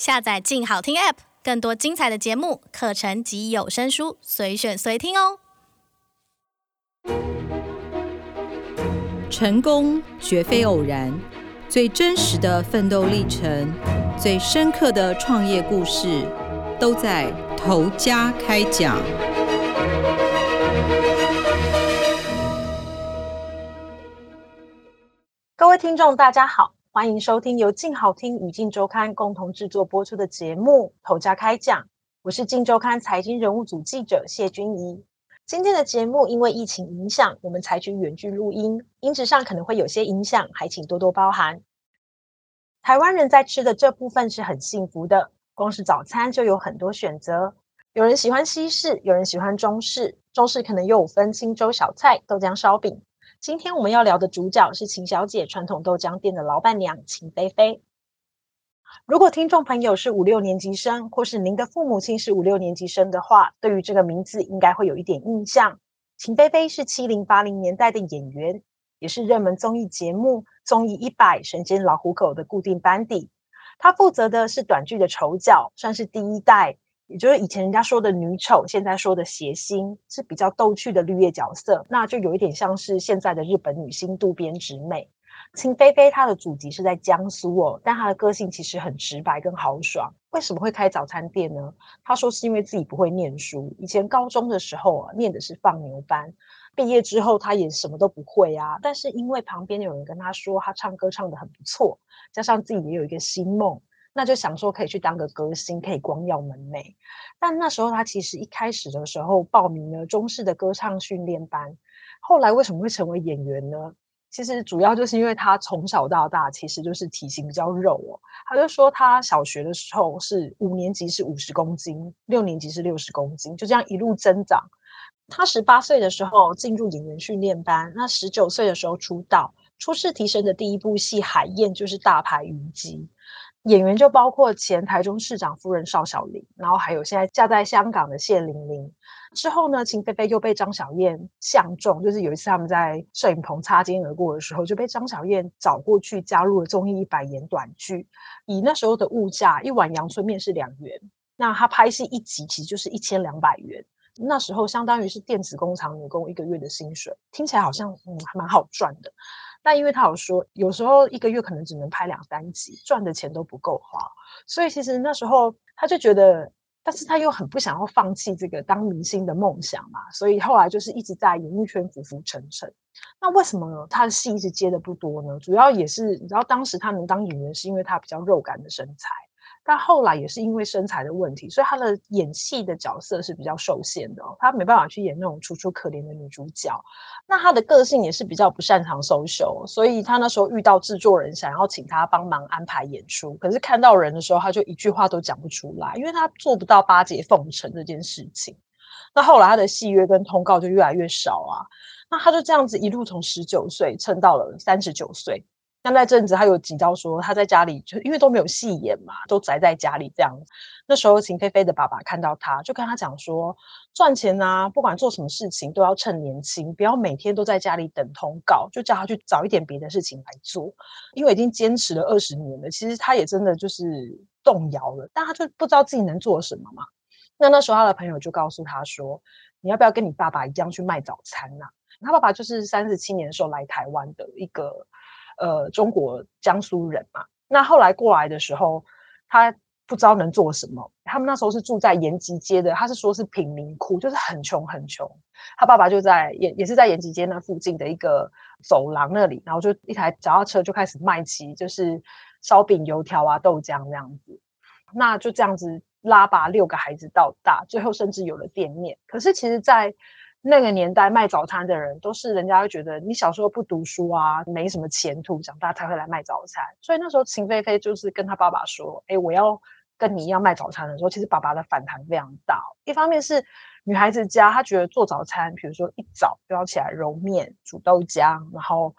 下载“静好听 ”App，更多精彩的节目、课程及有声书，随选随听哦。成功绝非偶然，最真实的奋斗历程，最深刻的创业故事，都在头家开讲。各位听众，大家好，欢迎收听由静好听与静周刊共同制作播出的节目《头家开讲》，我是静周刊财经人物组记者谢君怡。今天的节目因为疫情影响，我们采取远距录音，音质上可能会有些影响，还请多多包涵。台湾人在吃的这部分是很幸福的，光是早餐就有很多选择。有人喜欢西式，有人喜欢中式，中式可能又分清粥小菜、豆浆烧饼。今天我们要聊的主角是秦小姐传统豆浆店的老板娘秦菲菲。如果听众朋友是五六年级生，或是您的父母亲是五六年级生的话，对于这个名字应该会有一点印象。秦菲菲是七零八零年代的演员，也是热门综艺节目《综艺一百》神仙老虎口的固定班底。她负责的是短剧的丑角，算是第一代，也就是以前人家说的女丑，现在说的谐星，是比较逗趣的绿叶角色，那就有一点像是现在的日本女星渡边直美。秦菲菲她的祖籍是在江苏哦，但她的个性其实很直白跟豪爽。为什么会开早餐店呢？她说是因为自己不会念书，以前高中的时候啊，念的是放牛班，毕业之后她也什么都不会啊。但是因为旁边有人跟她说她唱歌唱得很不错，加上自己也有一个新梦，那就想说可以去当个歌星，可以光耀门楣。但那时候他其实一开始的时候报名了中式的歌唱训练班，后来为什么会成为演员呢？其实主要就是因为他从小到大其实就是体型比较肉哦。他就说他小学的时候是五年级是五十公斤，六年级是六十公斤，就这样一路增长。他十八岁的时候进入演员训练班，那十九岁的时候出道，初试啼声的第一部戏《海燕》就是大牌云集。演员就包括前台中市长夫人邵小玲，然后还有现在嫁在香港的谢玲玲。之后呢，秦菲菲又被张小燕相中，就是有一次他们在摄影棚擦肩而过的时候，就被张小燕找过去加入了综艺一百演短剧。以那时候的物价，一碗阳春面是两元，那他拍戏一集其实就是一千两百元，那时候相当于是电子工厂女工一个月的薪水，听起来好像嗯还蛮好赚的。但因为他有说，有时候一个月可能只能拍两三集，赚的钱都不够花，所以其实那时候他就觉得，但是他又很不想要放弃这个当明星的梦想嘛，所以后来就是一直在演艺圈浮浮沉沉。那为什么他的戏一直接的不多呢？主要也是你知道，当时他能当演员是因为他比较肉感的身材。但后来也是因为身材的问题，所以他的演戏的角色是比较受限的哦，他没办法去演那种楚楚可怜的女主角。那他的个性也是比较不擅长 social，所以他那时候遇到制作人想要请他帮忙安排演出，可是看到人的时候他就一句话都讲不出来，因为他做不到巴结奉承这件事情。那后来他的戏约跟通告就越来越少啊，那他就这样子一路从十九岁撑到了三十九岁。那那阵子，他有提到说，他在家里就因为都没有戏演嘛，都宅在家里这样。那时候，秦菲菲的爸爸看到他，就跟他讲说，赚钱啊，不管做什么事情都要趁年轻，不要每天都在家里等通告，就叫他去找一点别的事情来做。因为已经坚持了二十年了，其实他也真的就是动摇了，但他就不知道自己能做什么嘛。那那时候，他的朋友就告诉他说，你要不要跟你爸爸一样去卖早餐呐？他爸爸就是三十七年的时候来台湾的一个。呃，中国江苏人嘛，那后来过来的时候，他不知道能做什么。他们那时候是住在延吉街的，他是说是贫民窟，就是很穷很穷。他爸爸就在也也是在延吉街那附近的一个走廊那里，然后就一台脚踏车就开始卖起，就是烧饼、油条啊、豆浆这样子。那就这样子拉拔六个孩子到大，最后甚至有了店面。可是其实，在那个年代卖早餐的人都是人家会觉得你小时候不读书啊，没什么前途，长大才会来卖早餐。所以那时候秦菲菲就是跟他爸爸说：“哎，我要跟你一样卖早餐的时候，其实爸爸的反弹非常大。一方面是女孩子家，她觉得做早餐，比如说一早就要起来揉面、煮豆浆，然后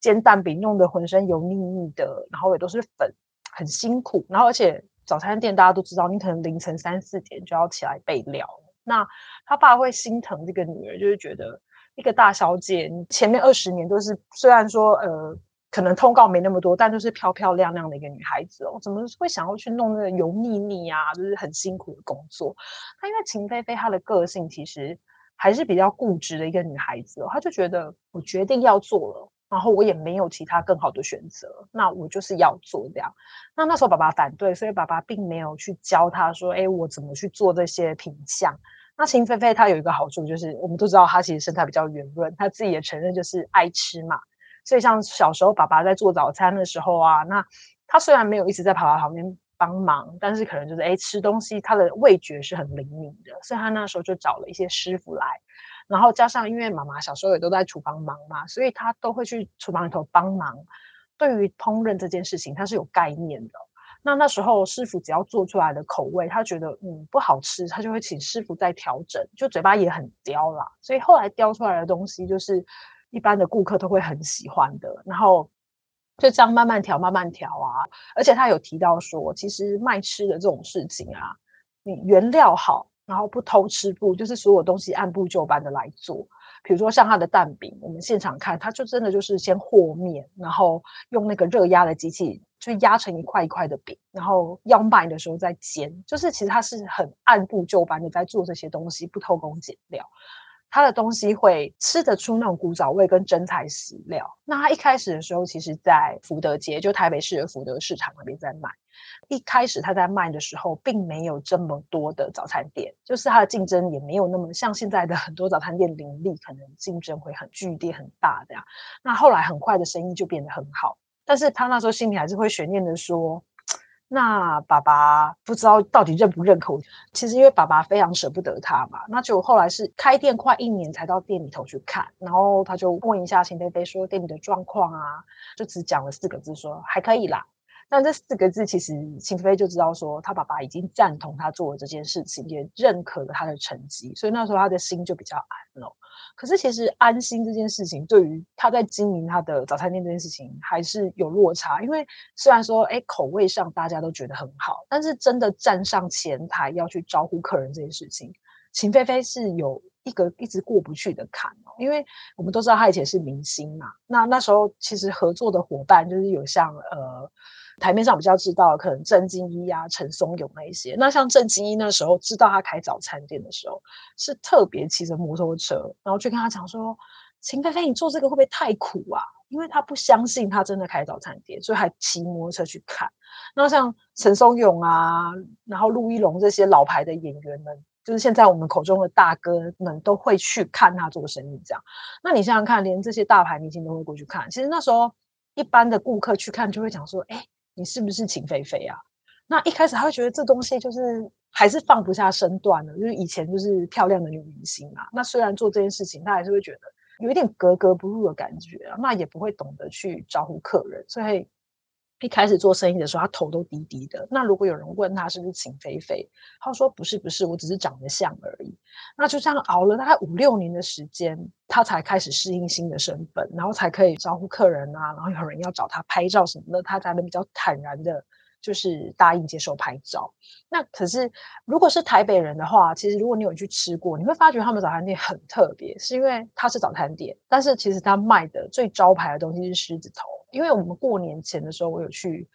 煎蛋饼，弄得浑身油腻腻的，然后也都是粉，很辛苦。然后而且早餐店大家都知道，你可能凌晨三四点就要起来备料。”那他爸会心疼这个女儿，就是觉得一个大小姐，你前面二十年都是虽然说呃可能通告没那么多，但就是漂漂亮亮的一个女孩子哦，怎么会想要去弄那个油腻腻啊？就是很辛苦的工作。她因为秦菲菲她的个性其实还是比较固执的一个女孩子哦，她就觉得我决定要做了。然后我也没有其他更好的选择，那我就是要做这样。那那时候爸爸反对，所以爸爸并没有去教他说：“哎，我怎么去做这些品相。”那秦菲菲她有一个好处，就是我们都知道她其实身材比较圆润，她自己也承认就是爱吃嘛。所以像小时候爸爸在做早餐的时候啊，那她虽然没有一直在爸爸旁边帮忙，但是可能就是哎吃东西，她的味觉是很灵敏的，所以她那时候就找了一些师傅来。然后加上，因为妈妈小时候也都在厨房忙嘛，所以她都会去厨房里头帮忙。对于烹饪这件事情，她是有概念的。那那时候师傅只要做出来的口味，他觉得嗯不好吃，他就会请师傅再调整。就嘴巴也很刁啦，所以后来雕出来的东西就是一般的顾客都会很喜欢的。然后就这样慢慢调，慢慢调啊。而且他有提到说，其实卖吃的这种事情啊，你原料好。然后不偷吃不，就是所有东西按部就班的来做。比如说像它的蛋饼，我们现场看，它就真的就是先和面，然后用那个热压的机器就压成一块一块的饼，然后要卖的时候再煎。就是其实它是很按部就班的在做这些东西，不偷工减料。他的东西会吃得出那种古早味跟真材实料。那他一开始的时候，其实在福德街，就台北市的福德市场那边在卖。一开始他在卖的时候，并没有这么多的早餐店，就是他的竞争也没有那么像现在的很多早餐店林立，可能竞争会很剧烈、很大这样。那后来很快的生意就变得很好，但是他那时候心里还是会悬念的说，那爸爸不知道到底认不认可。其实因为爸爸非常舍不得他嘛，那就后来是开店快一年才到店里头去看，然后他就问一下秦菲菲说店里的状况啊，就只讲了四个字说还可以啦。但这四个字，其实秦菲就知道说，他爸爸已经赞同他做了这件事情，也认可了他的成绩，所以那时候他的心就比较安了。可是其实安心这件事情，对于他在经营他的早餐店这件事情，还是有落差。因为虽然说，哎，口味上大家都觉得很好，但是真的站上前台要去招呼客人这件事情，秦菲菲是有一个一直过不去的坎哦。因为我们都知道他以前是明星嘛，那那时候其实合作的伙伴就是有像呃。台面上比较知道，可能郑经一啊、陈松勇那一些。那像郑经一那时候知道他开早餐店的时候，是特别骑着摩托车，然后去跟他讲说：“秦菲菲，你做这个会不会太苦啊？”因为他不相信他真的开早餐店，所以还骑摩托车去看。那像陈松勇啊，然后陆一龙这些老牌的演员们，就是现在我们口中的大哥们，都会去看他做生意。这样，那你想想看，连这些大牌明星都会过去看。其实那时候一般的顾客去看，就会讲说：“哎。”你是不是秦菲菲啊？那一开始他会觉得这东西就是还是放不下身段的，就是以前就是漂亮的女明星嘛。那虽然做这件事情，他还是会觉得有一点格格不入的感觉啊。那也不会懂得去招呼客人，所以。一开始做生意的时候，他头都低低的。那如果有人问他是不是秦菲菲，他说不是不是，我只是长得像而已。那就这样熬了大概五六年的时间，他才开始适应新的身份，然后才可以招呼客人啊，然后有人要找他拍照什么的，他才能比较坦然的，就是答应接受拍照。那可是如果是台北人的话，其实如果你有去吃过，你会发觉他们早餐店很特别，是因为它是早餐店，但是其实他卖的最招牌的东西是狮子头。因为我们过年前的时候，我有去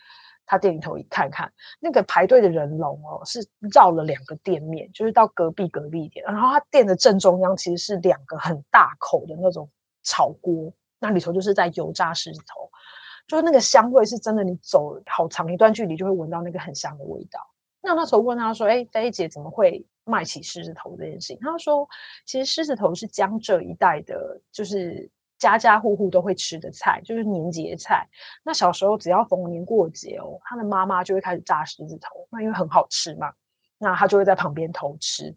他店里头一看看，那个排队的人龙哦，是绕了两个店面，就是到隔壁隔壁店。然后他店的正中央其实是两个很大口的那种炒锅，那里头就是在油炸狮子头，就是那个香味是真的，你走好长一段距离就会闻到那个很香的味道。那那时候问他说：“哎，菲姐怎么会卖起狮子头这件事情？”他说：“其实狮子头是江浙一带的，就是。”家家户户都会吃的菜，就是年节菜。那小时候只要逢年过节哦，他的妈妈就会开始炸狮子头，那因为很好吃嘛，那他就会在旁边偷吃。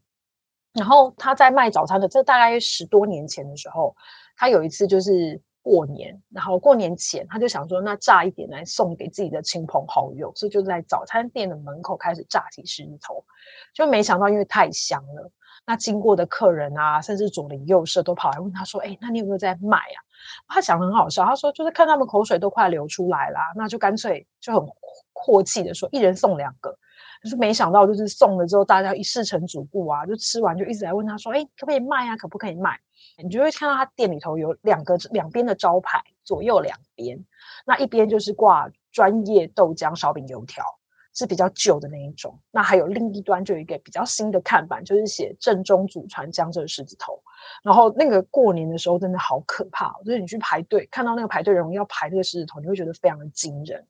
然后他在卖早餐的，这大概十多年前的时候，他有一次就是过年，然后过年前他就想说，那炸一点来送给自己的亲朋好友，所以就在早餐店的门口开始炸起狮子头，就没想到因为太香了。那经过的客人啊，甚至左邻右舍都跑来问他说：“哎，那你有没有在卖啊？”他讲很好笑，他说：“就是看他们口水都快流出来了，那就干脆就很阔气的说，一人送两个。”就是没想到，就是送了之后，大家一试成主顾啊，就吃完就一直来问他说：“哎，可不可以卖啊？可不可以卖？”你就会看到他店里头有两个两边的招牌，左右两边，那一边就是挂专业豆浆烧饼油条。是比较旧的那一种，那还有另一端就有一个比较新的看板，就是写“正宗祖传江浙狮子头”。然后那个过年的时候真的好可怕，就是你去排队看到那个排队人要排那个狮子头，你会觉得非常的惊人。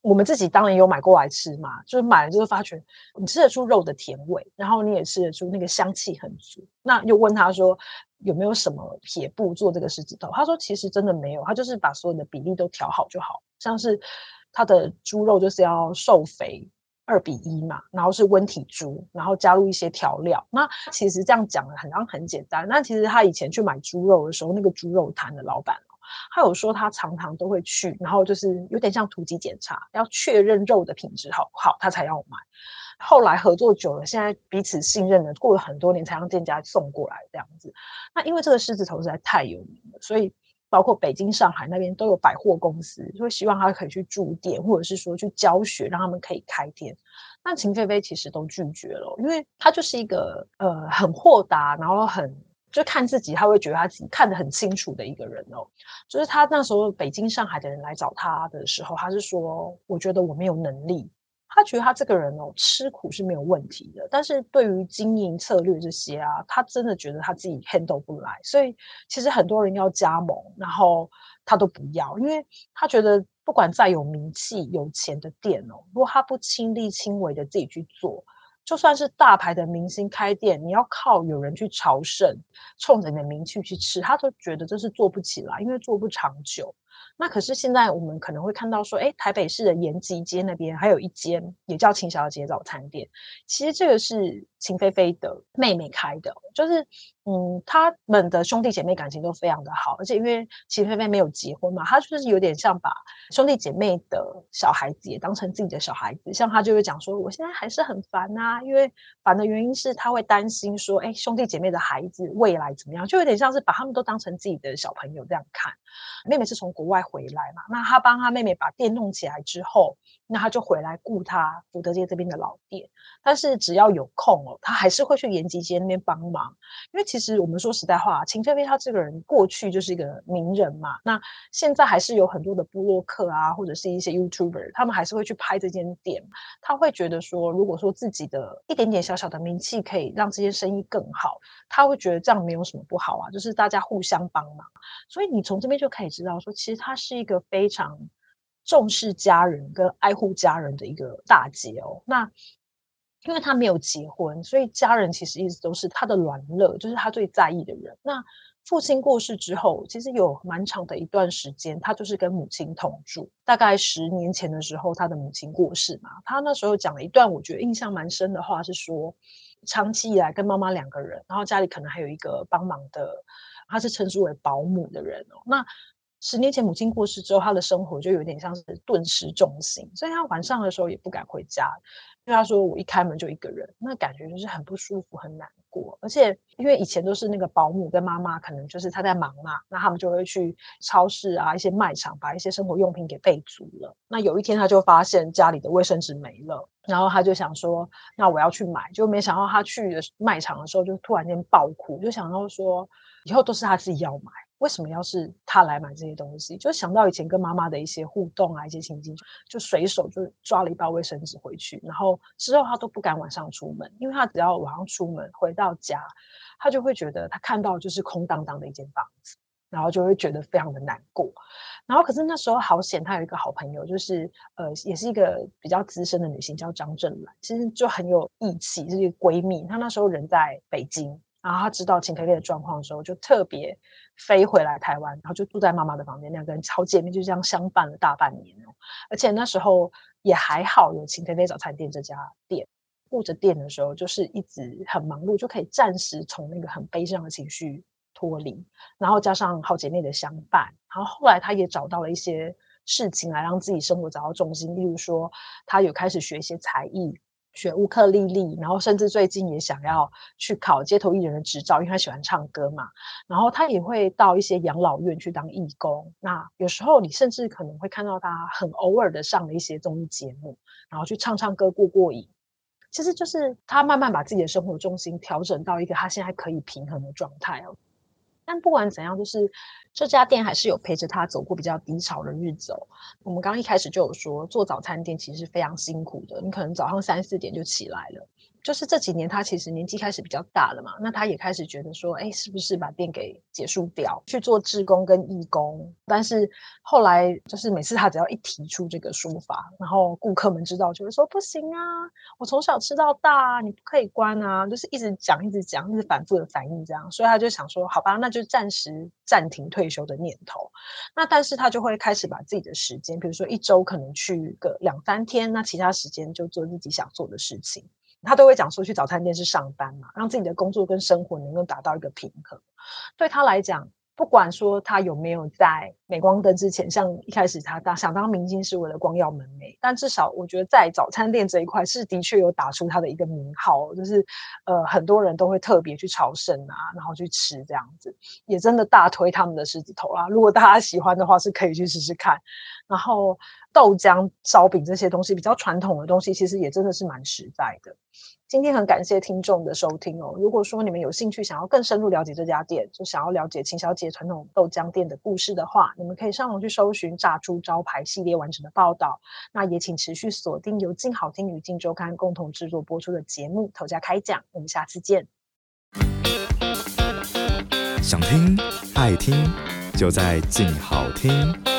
我们自己当然有买过来吃嘛，就是买了就是发觉你吃得出肉的甜味，然后你也吃得出那个香气很足。那又问他说有没有什么撇布做这个狮子头，他说其实真的没有，他就是把所有的比例都调好就好，像是。它的猪肉就是要瘦肥二比一嘛，然后是温体猪，然后加入一些调料。那其实这样讲的很像很简单，那其实他以前去买猪肉的时候，那个猪肉摊的老板，他有说他常常都会去，然后就是有点像突击检查，要确认肉的品质好不好，他才要买。后来合作久了，现在彼此信任了，过了很多年才让店家送过来这样子。那因为这个狮子头实在太有名了，所以。包括北京、上海那边都有百货公司，就会希望他可以去驻店，或者是说去教学，让他们可以开店。那秦飞飞其实都拒绝了，因为他就是一个呃很豁达，然后很就看自己，他会觉得他自己看得很清楚的一个人哦。就是他那时候北京、上海的人来找他的时候，他是说：“我觉得我没有能力。”他觉得他这个人哦，吃苦是没有问题的，但是对于经营策略这些啊，他真的觉得他自己 handle 不来，所以其实很多人要加盟，然后他都不要，因为他觉得不管再有名气、有钱的店哦，如果他不亲力亲为的自己去做，就算是大牌的明星开店，你要靠有人去朝圣，冲着你的名气去吃，他都觉得这是做不起来，因为做不长久。那可是现在我们可能会看到说，哎，台北市的延吉街那边还有一间也叫秦小姐早餐店。其实这个是秦菲菲的妹妹开的，就是嗯，他们的兄弟姐妹感情都非常的好，而且因为齐飞飞没有结婚嘛，他就是有点像把兄弟姐妹的小孩子也当成自己的小孩子。像他就会讲说，我现在还是很烦呐，因为烦的原因是他会担心说，哎，兄弟姐妹的孩子未来怎么样，就有点像是把他们都当成自己的小朋友这样看。妹妹是从国外回来嘛，那他帮他妹妹把店弄起来之后，那他就回来顾他福德街这边的老店。但是只要有空哦，他还是会去延吉街那边帮忙。因为其其实我们说实在话，秦飞飞他这个人过去就是一个名人嘛，那现在还是有很多的部落客啊，或者是一些 YouTuber，他们还是会去拍这间店。他会觉得说，如果说自己的一点点小小的名气可以让这些生意更好，他会觉得这样没有什么不好啊，就是大家互相帮忙。所以你从这边就可以知道说，其实他是一个非常重视家人跟爱护家人的一个大姐哦。那因为他没有结婚，所以家人其实一直都是他的软肋，就是他最在意的人。那父亲过世之后，其实有蛮长的一段时间，他就是跟母亲同住。大概十年前的时候，他的母亲过世嘛，他那时候讲了一段我觉得印象蛮深的话，是说长期以来跟妈妈两个人，然后家里可能还有一个帮忙的。他是称之为保姆的人哦。那十年前母亲过世之后，他的生活就有点像是顿失重心，所以他晚上的时候也不敢回家，因为他说我一开门就一个人，那感觉就是很不舒服、很难过。而且因为以前都是那个保姆跟妈妈，可能就是他在忙嘛，那他们就会去超市啊、一些卖场把一些生活用品给备足了。那有一天他就发现家里的卫生纸没了，然后他就想说，那我要去买，就没想到他去的卖场的时候就突然间爆哭，就想到说。以后都是他自己要买，为什么要是他来买这些东西？就想到以前跟妈妈的一些互动啊，一些情景，就随手就抓了一包卫生纸回去，然后之后他都不敢晚上出门，因为他只要晚上出门回到家，他就会觉得他看到就是空荡荡的一间房子，然后就会觉得非常的难过。然后可是那时候好险，他有一个好朋友，就是呃，也是一个比较资深的女性，叫张正兰，其实就很有义气，是一个闺蜜。她那时候人在北京。然后他知道秦飞飞的状况的时候，就特别飞回来台湾，然后就住在妈妈的房间，两个人好姐妹就这样相伴了大半年哦。而且那时候也还好，有秦飞飞早餐店这家店，顾着店的时候，就是一直很忙碌，就可以暂时从那个很悲伤的情绪脱离。然后加上好姐妹的相伴，然后后来他也找到了一些事情来让自己生活找到重心，例如说他有开始学一些才艺。学乌克丽丽，然后甚至最近也想要去考街头艺人的执照，因为他喜欢唱歌嘛。然后他也会到一些养老院去当义工。那有时候你甚至可能会看到他很偶尔的上了一些综艺节目，然后去唱唱歌过过瘾。其实就是他慢慢把自己的生活重心调整到一个他现在可以平衡的状态哦。但不管怎样，就是这家店还是有陪着他走过比较低潮的日子哦。我们刚刚一开始就有说，做早餐店其实是非常辛苦的，你可能早上三四点就起来了。就是这几年，他其实年纪开始比较大了嘛，那他也开始觉得说，哎，是不是把店给结束掉，去做志工跟义工？但是后来，就是每次他只要一提出这个说法，然后顾客们知道就会说，不行啊，我从小吃到大，啊你不可以关啊，就是一直讲，一直讲，一直反复的反应这样，所以他就想说，好吧，那就暂时暂停退休的念头。那但是他就会开始把自己的时间，比如说一周可能去个两三天，那其他时间就做自己想做的事情。他都会讲说，去早餐店是上班嘛，让自己的工作跟生活能够达到一个平衡。对他来讲，不管说他有没有在镁光灯之前，像一开始他当想当明星是为了光耀门楣，但至少我觉得在早餐店这一块是的确有打出他的一个名号，就是呃很多人都会特别去朝圣啊，然后去吃这样子，也真的大推他们的狮子头啦。如果大家喜欢的话，是可以去试试看。然后豆浆、烧饼这些东西比较传统的东西，其实也真的是蛮实在的。今天很感谢听众的收听哦。如果说你们有兴趣想要更深入了解这家店，就想要了解秦小姐传统豆浆店的故事的话，你们可以上网去搜寻“炸猪招牌”系列完整的报道。那也请持续锁定由静好听与静周刊共同制作播出的节目《投家开讲》，我们下次见。想听爱听，就在静好听。